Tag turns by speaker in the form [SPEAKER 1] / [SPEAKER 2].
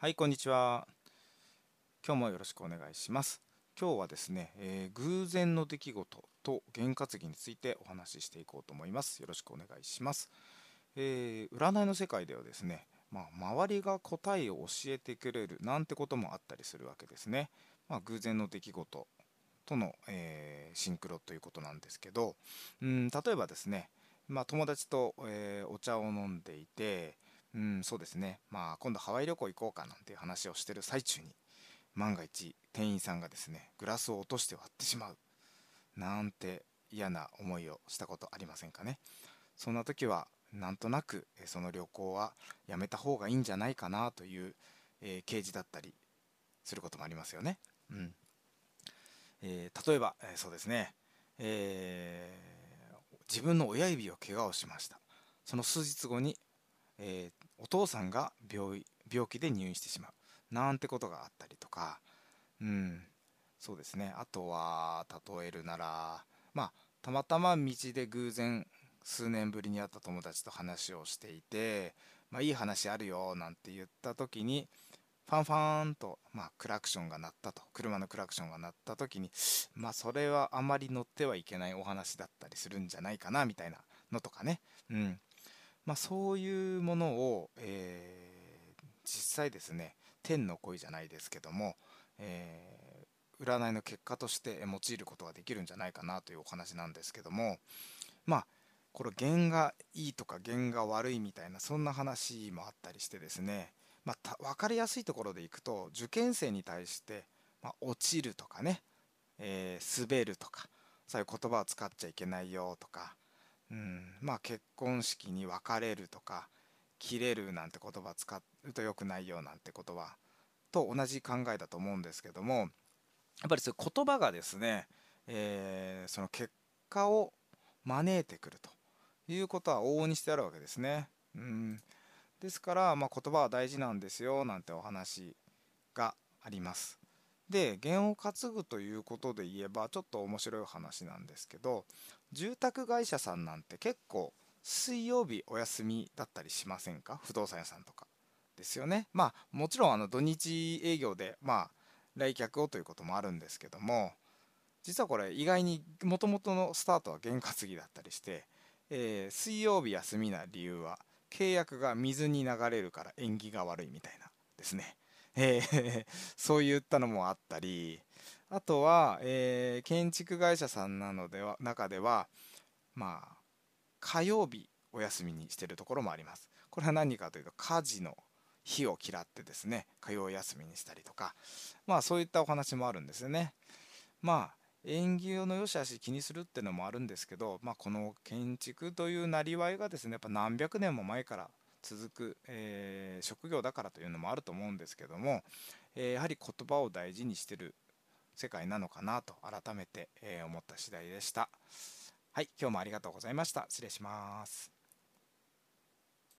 [SPEAKER 1] はい、こんにちは。今日もよろしくお願いします。今日はですね、えー偶然の出来事と験担ぎについてお話ししていこうと思います。よろしくお願いします。えー占いの世界ではですね、まあ、周りが答えを教えてくれるなんてこともあったりするわけですね。まあ、偶然の出来事との、えーシンクロということなんですけど、うん、例えばですね、まあ、友達と、えお茶を飲んでいて、うん、そうですね、まあ、今度ハワイ旅行行こうかなんていう話をしてる最中に万が一店員さんがですねグラスを落として割ってしまうなんて嫌な思いをしたことありませんかね。そんな時はなんとなくその旅行はやめた方がいいんじゃないかなという、えー啓示だったりすることもありますよね。うん。えー例えば、えそうですね、えー自分の親指を怪我をしました。その数日後に、えーお父さんが病気で入院してしまう。なんてことがあったりとか。うん。そうですね。あとは例えるならまあたまたま道で偶然数年ぶりに会った友達と話をしていて、まあ、いい話あるよなんて言った時にファンファンと、まあ、クラクションが鳴ったと車のクラクションが鳴った時にまあそれはあまり乗ってはいけないお話だったりするんじゃないかなみたいなのとかね、うん。まあ、そういうものを、えー実際ですね天の声じゃないですけども、えー占いの結果として用いることができるんじゃないかなというお話なんですけどもまあこれ弦がいいとか弦が悪いみたいなそんな話もあったりしてですね、まあ、た分かりやすいところでいくと受験生に対して、まあ、落ちるとかね、えー滑るとかそういう言葉を使っちゃいけないよとか、うんまあ、結婚式に別れるとか切れるなんて言葉使うと良くないよなんて言葉と同じ考えだと思うんですけどもやっぱりそういう言葉がですね、えーその結果を招いてくるということは往々にしてあるわけですね。うん、ですから、まあ、言葉は大事なんですよなんてお話があります。で弦を担ぐということで言えばちょっと面白い話なんですけど住宅会社さんなんて結構水曜日お休みだったりしませんか？不動産屋さんとか。ですよね。まあもちろんあの土日営業でまあ来客をということもあるんですけども実はこれ意外にもともとのスタートは験担ぎだったりして、えー水曜日休みな理由は契約が水に流れるから縁起が悪いみたいなですね、えー そういったのもあったりあとは、えー建築会社さんなのでは中ではまあ火曜日お休みにしてるところもあります。これは何かというと火事の日を嫌ってですね火曜休みにしたりとかまあそういったお話もあるんですよね。まあ縁起の良し悪し気にするってのもあるんですけど、まあ、この建築というなりわいがですねやっぱ何百年も前から続く、えー職業だからというのもあると思うんですけども、えーやはり言葉を大事にしてる世界なのかなと改めて、えー思った次第でした。はい、今日もありがとうございました。失礼します。